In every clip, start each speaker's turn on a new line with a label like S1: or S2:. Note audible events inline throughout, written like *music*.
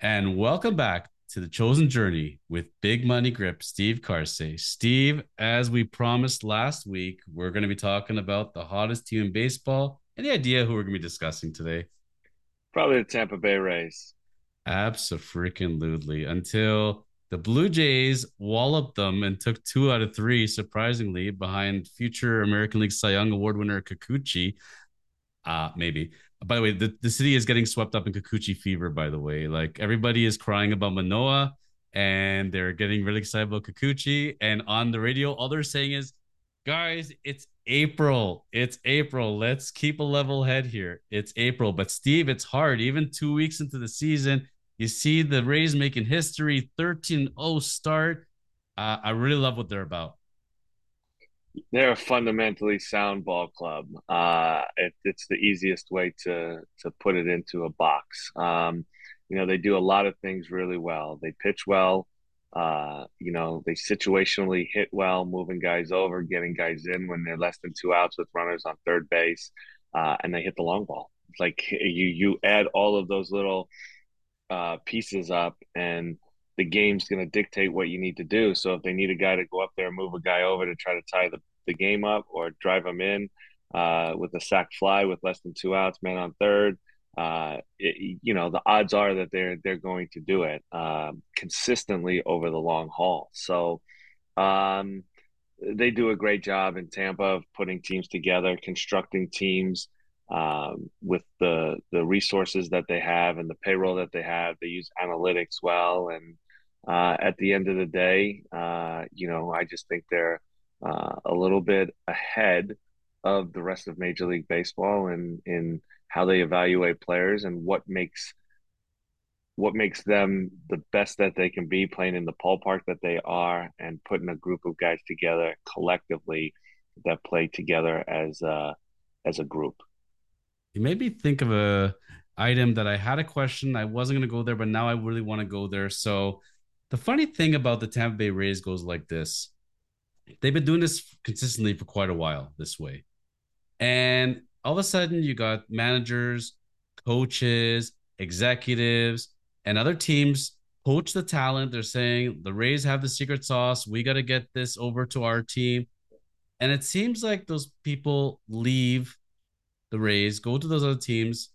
S1: And welcome back to the Chosen Journey with Big Money Grip, Steve Karsay. Steve, as we promised last week, we're going to be talking about the hottest team in baseball. Any idea who we're going to be discussing today?
S2: Probably the Tampa Bay Rays.
S1: Absolutely. Until the Blue Jays walloped them and took two out of three, surprisingly, behind future American League Cy Young Award winner Kikuchi. Uh, maybe. By the way, the, the city is getting swept up in Kikuchi fever, by the way. Like everybody is crying about Manoah and they're getting really excited about Kikuchi. And on the radio, all they're saying is, guys, it's April. It's April. Let's keep a level head here. It's April. But Steve, it's hard. Even two weeks into the season, you see the Rays making history 13 0 start. Uh, I really love what they're about.
S2: They're a fundamentally sound ball club. Uh, it, it's the easiest way to to put it into a box. Um, you know, they do a lot of things really well. They pitch well. Uh, you know, they situationally hit well, moving guys over, getting guys in when they're less than two outs with runners on third base, uh, and they hit the long ball. Like you you add all of those little uh, pieces up, and the game's going to dictate what you need to do. So if they need a guy to go up there and move a guy over to try to tie the, the game up or drive him in uh, with a sac fly with less than two outs, man on third, uh, it, you know the odds are that they're they're going to do it uh, consistently over the long haul. So um, they do a great job in Tampa of putting teams together, constructing teams um, with the the resources that they have and the payroll that they have. They use analytics well, and uh, at the end of the day, uh, you know, I just think they're uh, a little bit ahead of the rest of Major League Baseball in in how they evaluate players and what makes what makes them the best that they can be playing in the ballpark that they are and putting a group of guys together collectively that play together as a, as a group.
S1: You made me think of a item that I had a question. I wasn't going to go there, but now I really want to go there. So the funny thing about the Tampa Bay Rays goes like this. They've been doing this consistently for quite a while this way. And all of a sudden you got managers, coaches, executives, and other teams poach the talent. They're saying the Rays have the secret sauce. We got to get this over to our team. And it seems like those people leave the Rays, go to those other teams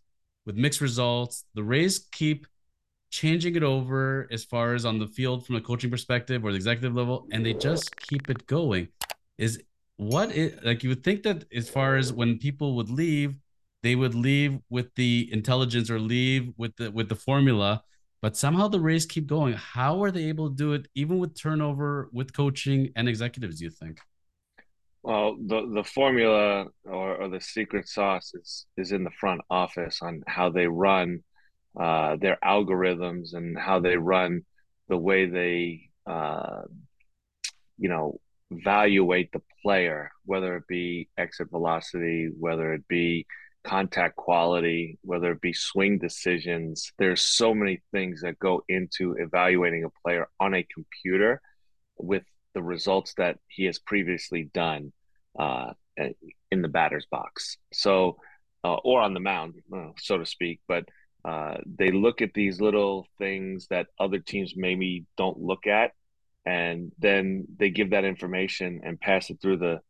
S1: with mixed results. The Rays keep changing it over as far as on the field from a coaching perspective or the executive level, and they just keep it going. Is what it like you would think that as far as when people would leave, they would leave with the intelligence or leave with the with the formula, but somehow the Rays keep going. How are they able to do it even with turnover, with coaching and executives, do you think?
S2: Well, the the formula or, or the secret sauce is is in the front office on how they run uh, their algorithms and how they run the way they uh, you know evaluate the player, whether it be exit velocity, whether it be contact quality, whether it be swing decisions. There's so many things that go into evaluating a player on a computer with the results that he has previously done uh, in the batter's box. So, uh, or on the mound, so to speak. But uh, they look at these little things that other teams maybe don't look at, and then they give that information and pass it through the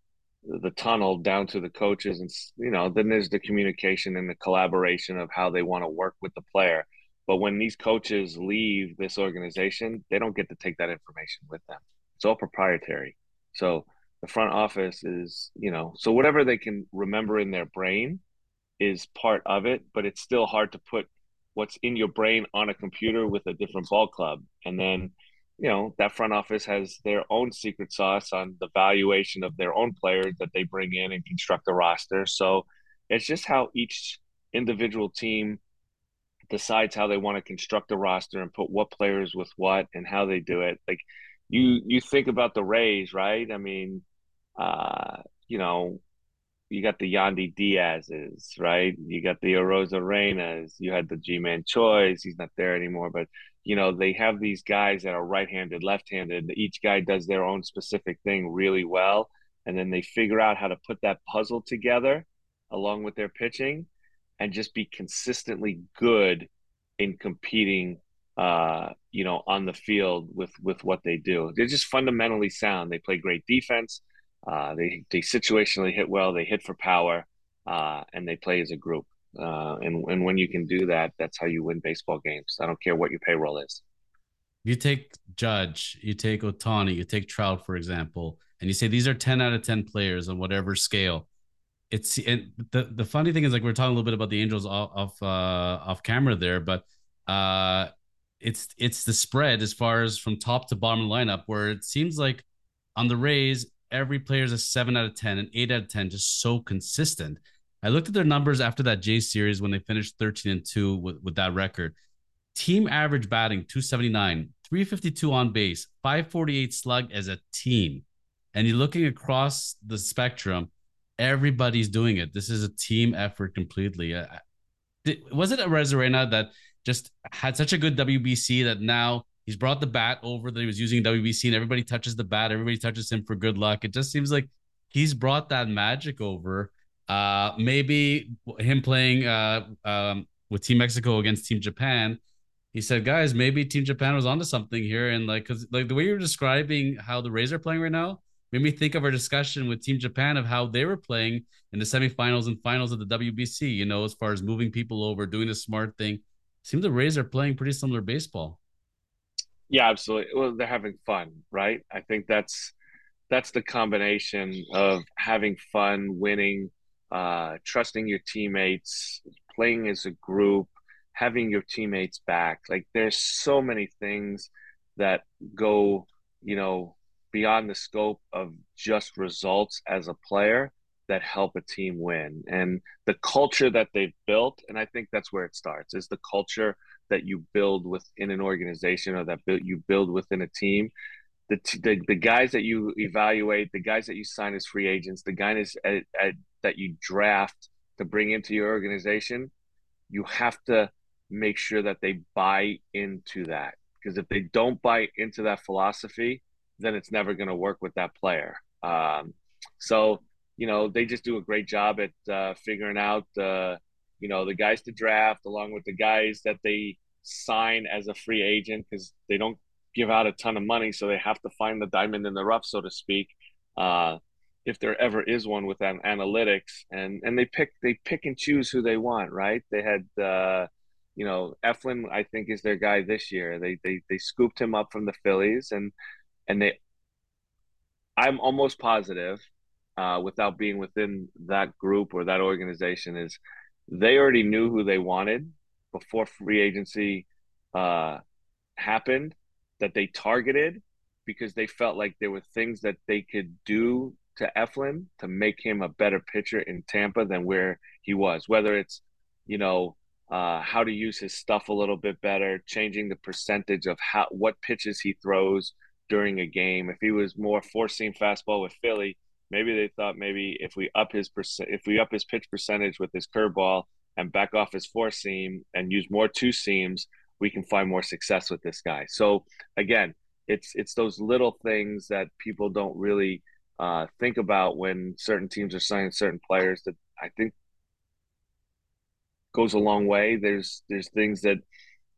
S2: the tunnel down to the coaches and you know then there's the communication and the collaboration of how they want to work with the player but when these coaches leave this organization they don't get to take that information with them it's all proprietary. So the front office is, you know, so whatever they can remember in their brain is part of it, but it's still hard to put what's in your brain on a computer with a different ball club. And then, you know, that front office has their own secret sauce on the valuation of their own players that they bring in and construct a roster. So it's just how each individual team decides how they want to construct a roster and put what players with what and how they do it. Like you you think about the Rays, right? I mean, uh, you know, you got the Yandy Diaz's, right? You got the Arenas. You had the Ji-Man Choi's. He's not there anymore, but you know they have these guys that are right-handed, left-handed. Each guy does their own specific thing really well, and then they figure out how to put that puzzle together along with their pitching, and just be consistently good in competing uh, you know, on the field with with what they do. They're just fundamentally sound. They play great defense. Uh, they they situationally hit well. They hit for power, uh, and they play as a group. Uh, and and when you can do that, that's how you win baseball games. I don't care what your payroll is.
S1: You take Judge, you take Ohtani, you take Trout, for example, and you say these are ten out of ten players on whatever scale. It's and the the funny thing is like we are talking a little bit about the Angels off off, uh, off camera there, but uh, it's it's the spread as far as from top to bottom lineup where it seems like on the Rays every player is a seven out of ten and eight out of ten, just so consistent. I looked at their numbers after that J series when they finished 13 and 2 with, with that record. Team average batting 279, 352 on base, 548 slug as a team. And you're looking across the spectrum, everybody's doing it. This is a team effort completely. Uh, was it Arozarena that just had such a good WBC that now he's brought the bat over that he was using WBC and everybody touches the bat, everybody touches him for good luck. It just seems like he's brought that magic over. Uh, maybe him playing uh, um, with Team Mexico against Team Japan. He said, "Guys, maybe Team Japan was onto something here." And like, because like the way you're describing how the Rays are playing right now made me think of our discussion with Team Japan of how they were playing in the semifinals and finals of the WBC. You know, as far as moving people over, doing the smart thing. Seems the Rays are playing pretty similar baseball.
S2: Yeah, absolutely. Well, they're having fun, right? I think that's that's the combination of having fun, winning, uh, trusting your teammates, playing as a group, having your teammates back. Like there's so many things that go, you know, beyond the scope of just results as a player that help a team win. And the culture that they've built, and I think that's where it starts, is the culture that you build within an organization or that you build within a team. The, the, the guys that you evaluate, the guys that you sign as free agents, the guys at, at, that you draft to bring into your organization, you have to make sure that they buy into that. Because if they don't buy into that philosophy, then it's never going to work with that player. Um, so, you know, they just do a great job at uh, figuring out, uh, you know, the guys to draft along with the guys that they sign as a free agent because they don't give out a ton of money, so they have to find the diamond in the rough, so to speak. Uh, if there ever is one with an analytics, and and they pick they pick and choose who they want, right? They had. Uh, you know, Eflin, I think, is their guy this year. They they they scooped him up from the Phillies, and and they. I'm almost positive, uh, without being within that group or that organization, is they already knew who they wanted before free agency uh, happened that they targeted because they felt like there were things that they could do to Eflin to make him a better pitcher in Tampa than where he was. Whether it's, you know, uh, how to use his stuff a little bit better, changing the percentage of how what pitches he throws during a game. If he was more four seam fastball with Philly, maybe they thought maybe if we up his percent, if we up his pitch percentage with his curveball, and back off his four seam and use more two seams, we can find more success with this guy. So again, it's it's those little things that people don't really uh, think about when certain teams are signing certain players that I think goes a long way. There's there's things that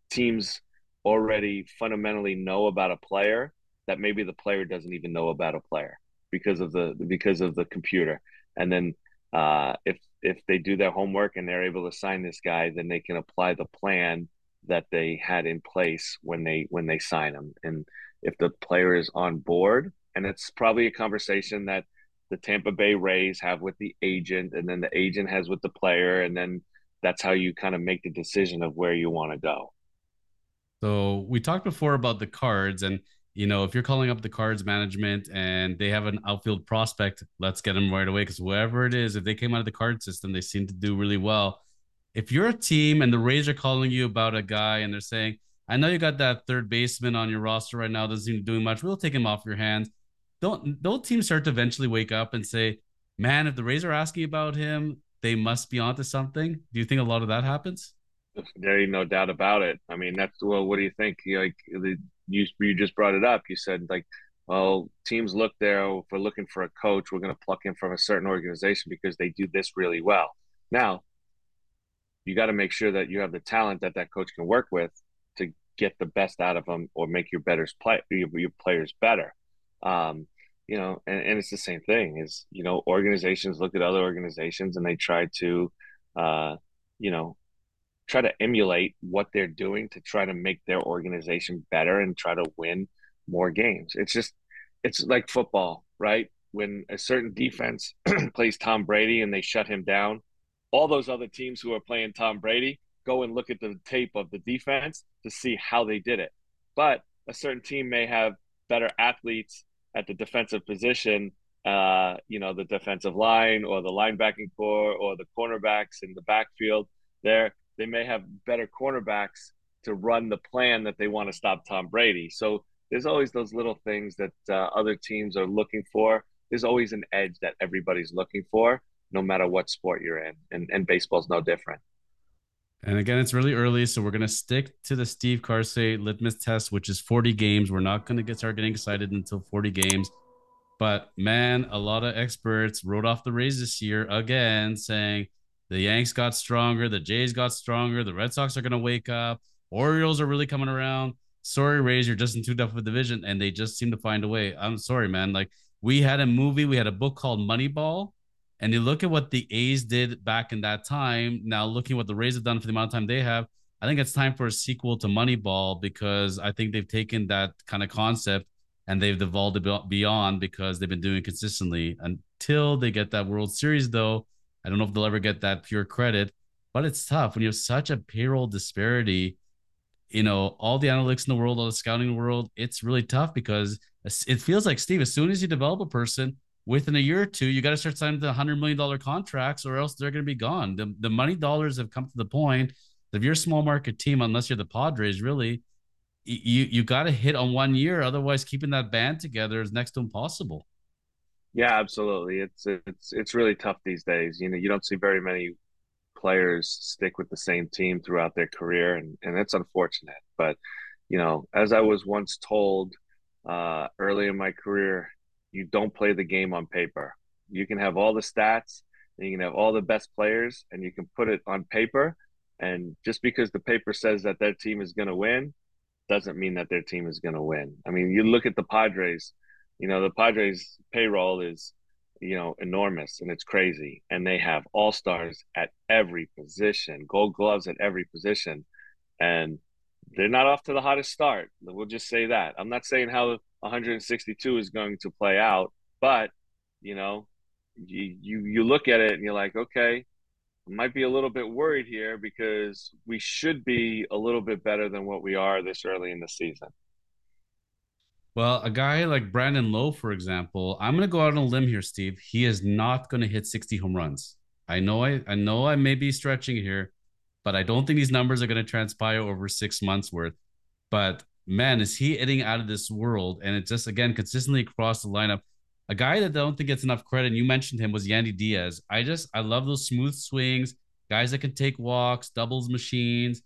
S2: teams already fundamentally know about a player that maybe the player doesn't even know about a player because of the because of the computer. And then uh, if if they do their homework and they're able to sign this guy, then they can apply the plan that they had in place when they when they sign him. And if the player is on board, and it's probably a conversation that the Tampa Bay Rays have with the agent, and then the agent has with the player, and then that's how you kind of make the decision of where you want to go.
S1: So we talked before about the cards, and you know, if you're calling up the cards management and they have an outfield prospect, let's get them right away. Because whoever it is, if they came out of the card system, they seem to do really well. If you're a team and the Rays are calling you about a guy and they're saying, I know you got that third baseman on your roster right now, doesn't seem to doing much. We'll take him off your hands. Don't don't teams start to eventually wake up and say, Man, if the Rays are asking about him, they must be onto something. Do you think a lot of that happens?
S2: There ain't no doubt about it. I mean, that's well. What do you think? Like the you you just brought it up. You said like, well, teams look there for looking for a coach. We're going to pluck him from a certain organization because they do this really well. Now, you got to make sure that you have the talent that that coach can work with to get the best out of them or make your better play your, your players better. Um, you know, and, and it's the same thing is, you know, organizations look at other organizations and they try to, uh, you know, try to emulate what they're doing to try to make their organization better and try to win more games. It's just, it's like football, right? When a certain defense *clears throat* plays Tom Brady and they shut him down, all those other teams who are playing Tom Brady go and look at the tape of the defense to see how they did it. But a certain team may have better athletes at the defensive position, uh, you know, the defensive line or the linebacking core or the cornerbacks in the backfield. There, they may have better cornerbacks to run the plan that they want to stop Tom Brady. So there's always those little things that uh, other teams are looking for. There's always an edge that everybody's looking for, no matter what sport you're in, and and baseball's no different.
S1: And again, it's really early, so we're gonna stick to the Steve Karsay litmus test, which is 40 games. We're not gonna get start getting excited until 40 games. But man, a lot of experts wrote off the Rays this year again, saying the Yanks got stronger, the Jays got stronger, the Red Sox are gonna wake up, Orioles are really coming around. Sorry, Rays, you're just in too tough of a division, and they just seem to find a way. I'm sorry, man. Like we had a movie, we had a book called Moneyball and you look at what the A's did back in that time. Now, looking what the Rays have done for the amount of time they have, I think it's time for a sequel to Moneyball because I think they've taken that kind of concept and they've evolved beyond because they've been doing it consistently until they get that World Series. Though I don't know if they'll ever get that pure credit, but it's tough when you have such a payroll disparity. You know, all the analytics in the world, all the scouting world, it's really tough because it feels like Steve. As soon as you develop a person, within a year or two, you got to start signing the hundred million dollar contracts, or else they're going to be gone. The the money dollars have come to the point that if you're a small market team, unless you're the Padres, really, you you got to hit on one year. Otherwise, keeping that band together is next to impossible.
S2: Yeah, absolutely. It's it's it's really tough these days. You know, you don't see very many players stick with the same team throughout their career, and and it's unfortunate. But you know, as I was once told uh, early in my career, you don't play the game on paper. You can have all the stats and you can have all the best players and you can put it on paper. And just because the paper says that their team is going to win doesn't mean that their team is going to win. I mean, you look at the Padres, you know, the Padres payroll is, you know, enormous and it's crazy. And they have all stars at every position, gold gloves at every position. And they're not off to the hottest start. We'll just say that. I'm not saying how 162 is going to play out. But you know, you you you look at it and you're like, okay, I might be a little bit worried here because we should be a little bit better than what we are this early in the season.
S1: Well, a guy like Brandon Lowe, for example, I'm going to go out on a limb here, Steve. He is not going to hit 60 home runs. I know I, I know I may be stretching here, but I don't think these numbers are going to transpire over six months worth. But man, is he hitting out of this world? And it just again consistently across the lineup. A guy that I don't think gets enough credit, and you mentioned him, was Yandy Diaz. I just I love those smooth swings, guys that can take walks, doubles machines.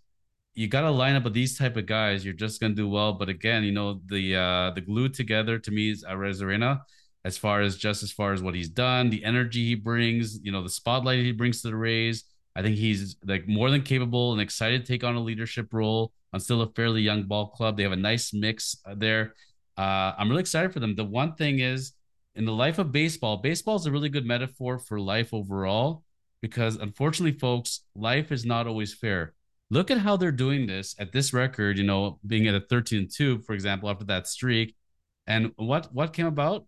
S1: You got to line up with these type of guys, you're just gonna do well. But again, you know the uh the glue together to me is Arozarena, as far as just as far as what he's done, the energy he brings, you know, the spotlight he brings to the Rays. I think he's like more than capable and excited to take on a leadership role on still a fairly young ball club. They have a nice mix uh, there. Uh, I'm really excited for them. The one thing is, in the life of baseball, baseball is a really good metaphor for life overall because unfortunately, folks, life is not always fair. Look at how they're doing this at this record, you know, being at a 13 2, for example, after that streak. And what what came about?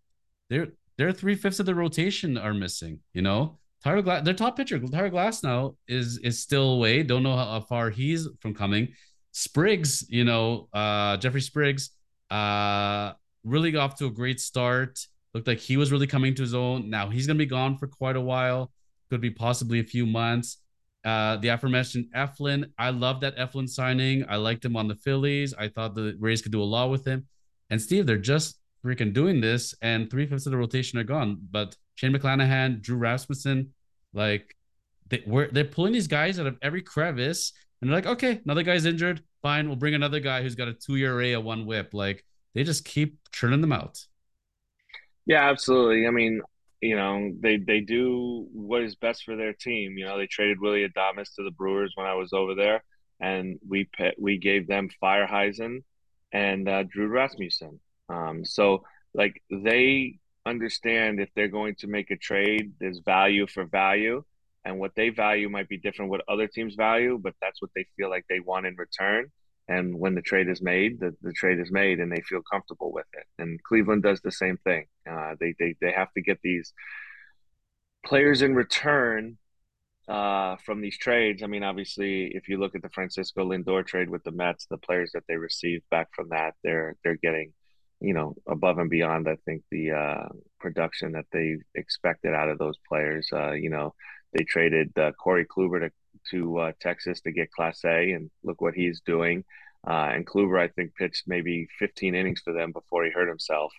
S1: They're they're three fifths of the rotation are missing, you know. Tyler Glass, their top pitcher, Tyler Glasnow is is still away. Don't know how, how far he's from coming. Springs, you know, uh, Jeffrey Springs, uh, really got off to a great start. Looked like he was really coming to his own. Now he's gonna be gone for quite a while. Could be possibly a few months. Uh, the aforementioned Eflin, I love that Eflin signing. I liked him on the Phillies. I thought the Rays could do a lot with him. And Steve, they're just freaking doing this, and three fifths of the rotation are gone. But Shane McClanahan, Drew Rasmussen, like they, were they're pulling these guys out of every crevice and they're like, okay, another guy's injured. Fine, we'll bring another guy who's got a two year of one whip. Like they just keep churning them out.
S2: Yeah, absolutely. I mean, you know, they they do what is best for their team. You know, they traded Willie Adames to the Brewers when I was over there. and we we gave them Feyereisen and uh, Drew Rasmussen. Um, so like they understand if they're going to make a trade, there's value for value, and what they value might be different what other teams value, but that's what they feel like they want in return. And when the trade is made, the, the trade is made, and they feel comfortable with it. And Cleveland does the same thing. Uh, they they they have to get these players in return uh, from these trades. I mean, obviously, if you look at the Francisco Lindor trade with the Mets, the players that they received back from that, they're they're getting, you know, above and beyond. I think the uh, production that they expected out of those players. Uh, you know, they traded uh, Corey Kluber to to uh, Texas to get Clase, and look what he's doing. Uh, and Kluber, I think, pitched maybe 15 innings for them before he hurt himself,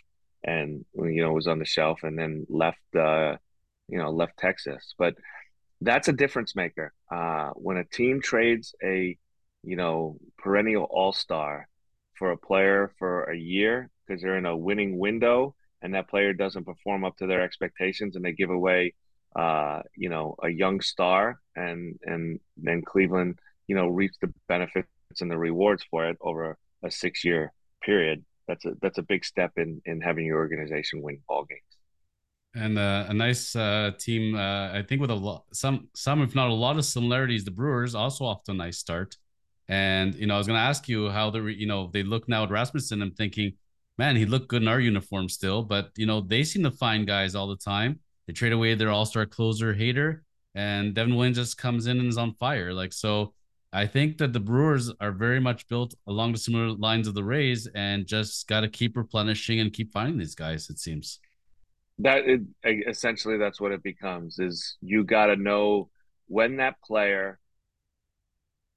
S2: and you know was on the shelf, and then left. Uh, you know, left Texas, but that's a difference maker. When a team trades a, you know, perennial all star for a player for a year because they're in a winning window and that player doesn't perform up to their expectations and they give away, uh, you know, a young star and and then Cleveland, you know, reaps the benefits and the rewards for it over a six year period. That's a that's a big step in in having your organization win ball games
S1: and uh, a nice uh, team. Uh, I think with a lot, some, some if not a lot of similarities. The Brewers also off to a nice start, and you know I was going to ask you how the you know they look now at Rasmussen. I'm thinking, man, he looked good in our uniform still, but you know they seem to find guys all the time. They trade away their All Star closer Hader, and Devin Williams just comes in and is on fire. Like so, I think that the Brewers are very much built along the similar lines of the Rays, and just got to keep replenishing and keep finding these guys. It seems
S2: that it, essentially that's what it becomes is you got to know when that player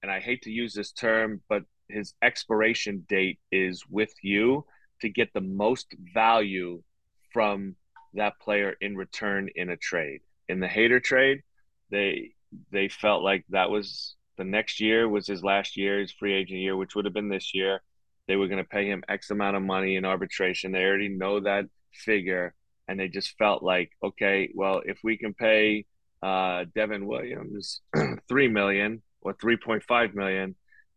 S2: and i hate to use this term but his expiration date is with you to get the most value from that player in return in a trade. In the Hader trade they they felt like that was the next year was his last year his free agent year which would have been this year. They were going to pay him x amount of money in arbitration. They already know that figure and they just felt like, okay, well, if we can pay uh, Devin Williams *clears throat* three million or three point five million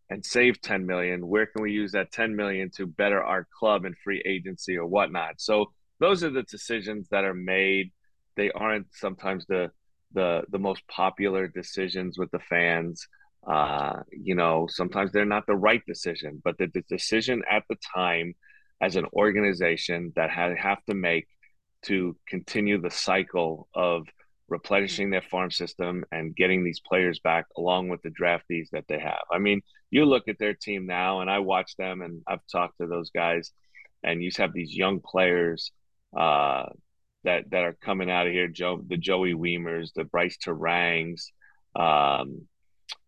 S2: and save ten million, where can we use that ten million to better our club and free agency or whatnot? So those are the decisions that are made. They aren't sometimes the the the most popular decisions with the fans. Uh, you know, sometimes they're not the right decision, but the, the decision at the time as an organization that had have to make to continue the cycle of replenishing their farm system and getting these players back along with the draftees that they have. I mean, you look at their team now and I watch them and I've talked to those guys and you have these young players uh, that that are coming out of here, Joe the Joey Wiemers, the Brice Turangs, um,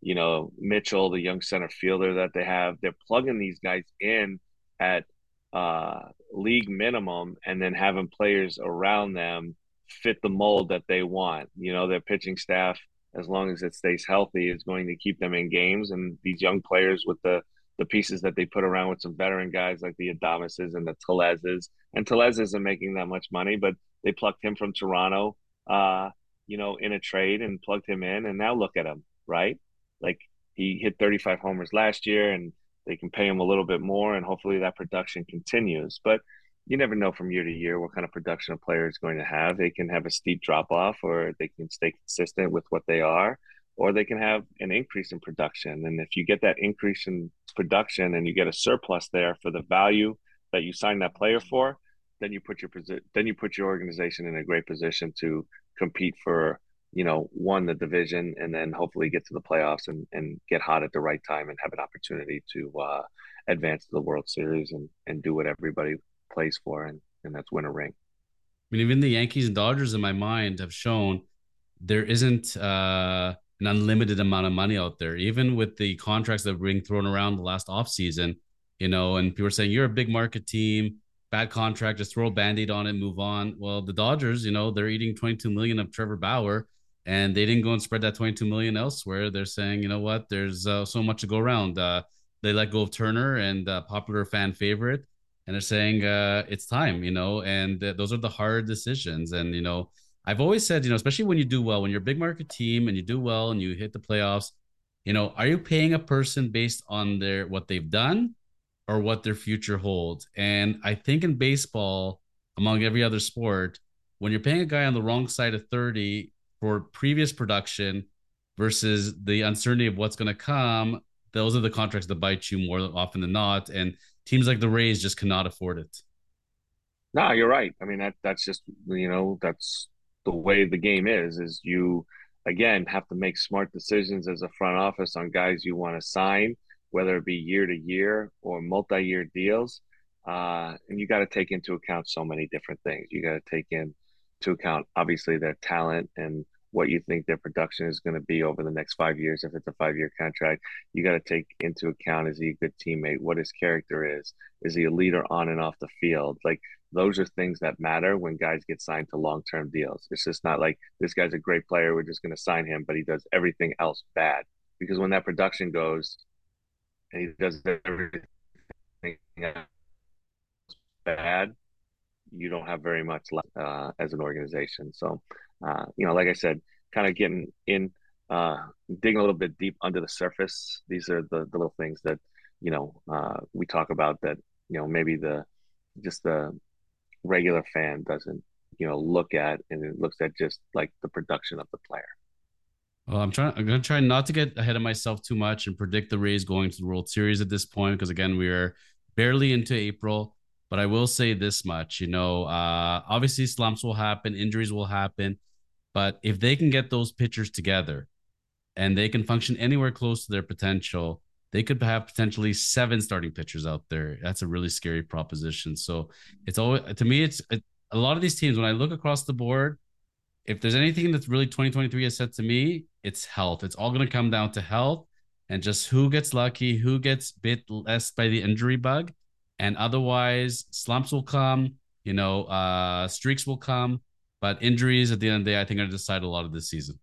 S2: you know, Mitchell, the young center fielder that they have. They're plugging these guys in at uh, league minimum and then having players around them fit the mold that they want. You know, their pitching staff, as long as it stays healthy, is going to keep them in games. And these young players with the the pieces that they put around with some veteran guys like the Adamises and the Tellezes. And Tellez isn't making that much money, but they plucked him from Toronto, uh, you know, in a trade and plugged him in. And now look at him, right? Like he hit 35 homers last year and they can pay him a little bit more, and hopefully that production continues. But you never know from year to year what kind of production a player is going to have. They can have a steep drop off, or they can stay consistent with what they are, or they can have an increase in production. And if you get that increase in production and you get a surplus there for the value that you signed that player for, then you put your then you put your organization in a great position to compete for you know, won the division and then hopefully get to the playoffs and, and get hot at the right time and have an opportunity to uh, advance to the World Series and, and do what everybody plays for, and, and that's win a ring.
S1: I mean, even the Yankees and Dodgers in my mind have shown there isn't uh, an unlimited amount of money out there, even with the contracts that were being thrown around the last offseason, you know, and people are saying you're a big market team, bad contract, just throw a band-aid on it, move on. Well, the Dodgers, you know, they're eating 22 million of Trevor Bauer and they didn't go and spread that 22 million elsewhere. They're saying, you know what, there's uh, so much to go around. Uh, they let go of Turner and uh, popular fan favorite, and they're saying uh, it's time, you know. And those are the hard decisions. And you know, I've always said, you know, especially when you do well, when you're a big market team and you do well and you hit the playoffs, You know, are you paying a person based on their what they've done or what their future holds? And I think in baseball, among every other sport, when you're paying a guy on the wrong side of 30 for previous production versus the uncertainty of what's going to come, those are the contracts that bite you more often than not. And teams like the Rays just cannot afford it.
S2: No, you're right. I mean that that's just you know that's the way the game is. Is you again have to make smart decisions as a front office on guys you want to sign, whether it be year to year or multi-year deals. Uh, and you got to take into account so many different things. You got to take into account obviously their talent and what you think their production is going to be over the next five years if it's a five year contract. You got to take into account is he a good teammate what his character is is he a leader on and off the field? Like those are things that matter when guys get signed to long term deals. It's just not like this guy's a great player we're just going to sign him but he does everything else bad. Because when that production goes and he does everything bad you don't have very much left uh, as an organization. So uh, you know, like I said, kind of getting in, uh, digging a little bit deep under the surface. These are the, the little things that, you know, uh, we talk about that, you know, maybe the, just the regular fan doesn't, you know, look at and it looks at just like the production of the player.
S1: Well, I'm trying. I'm gonna try not to get ahead of myself too much and predict the Rays going to the World Series at this point because again, we are barely into April. But I will say this much, you know, uh, obviously slumps will happen, injuries will happen. But if they can get those pitchers together and they can function anywhere close to their potential, they could have potentially seven starting pitchers out there. That's a really scary proposition. So it's always to me, it's it, a lot of these teams. When I look across the board, if there's anything that's really 2023 has said to me, it's health. It's all going to come down to health and just who gets lucky, who gets bit less by the injury bug, and otherwise slumps will come. You know, uh, streaks will come but injuries at the end of the day, I think, are decide a lot of this season.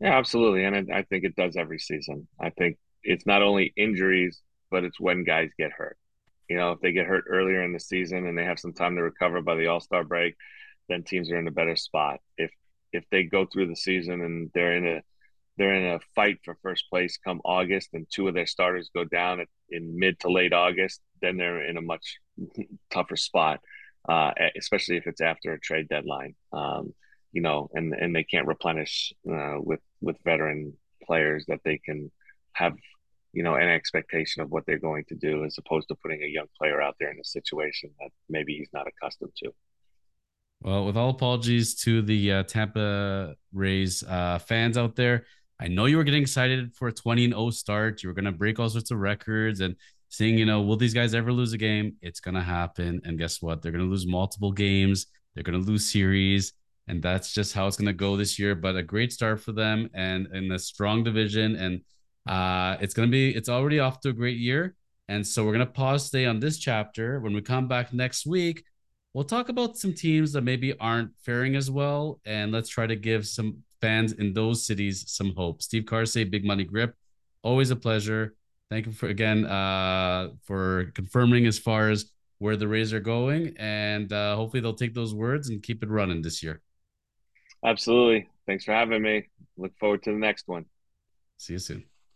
S2: Yeah, absolutely. And I, I think it does every season. I think it's not only injuries, but it's when guys get hurt. You know, if they get hurt earlier in the season and they have some time to recover by the All Star break, then teams are in a better spot. If if they go through the season and they're in a they're in a fight for first place come August, and two of their starters go down in mid to late August, then they're in a much *laughs* tougher spot uh, especially if it's after a trade deadline. Um, you know, and and they can't replenish uh, with with veteran players that they can have, you know, an expectation of what they're going to do, as opposed to putting a young player out there in a situation that maybe he's not accustomed to.
S1: Well, with all apologies to the uh, Tampa Rays uh, fans out there, I know you were getting excited for a 20 and 0 start. You were going to break all sorts of records and seeing, you know, will these guys ever lose a game? It's going to happen. And guess what? They're going to lose multiple games. They're going to lose series. And that's just how it's going to go this year. But a great start for them and in a strong division. And uh, it's going to be, it's already off to a great year. And so we're going to pause today on this chapter. When we come back next week, we'll talk about some teams that maybe aren't faring as well. And let's try to give some fans in those cities some hope. Steve Karsay, Big Money Grip. Always a pleasure thank you for again uh, for confirming as far as where the Rays are going, and uh, hopefully they'll take those words and keep it running this year.
S2: Absolutely. Thanks for having me. Look forward to the next one.
S1: See you soon.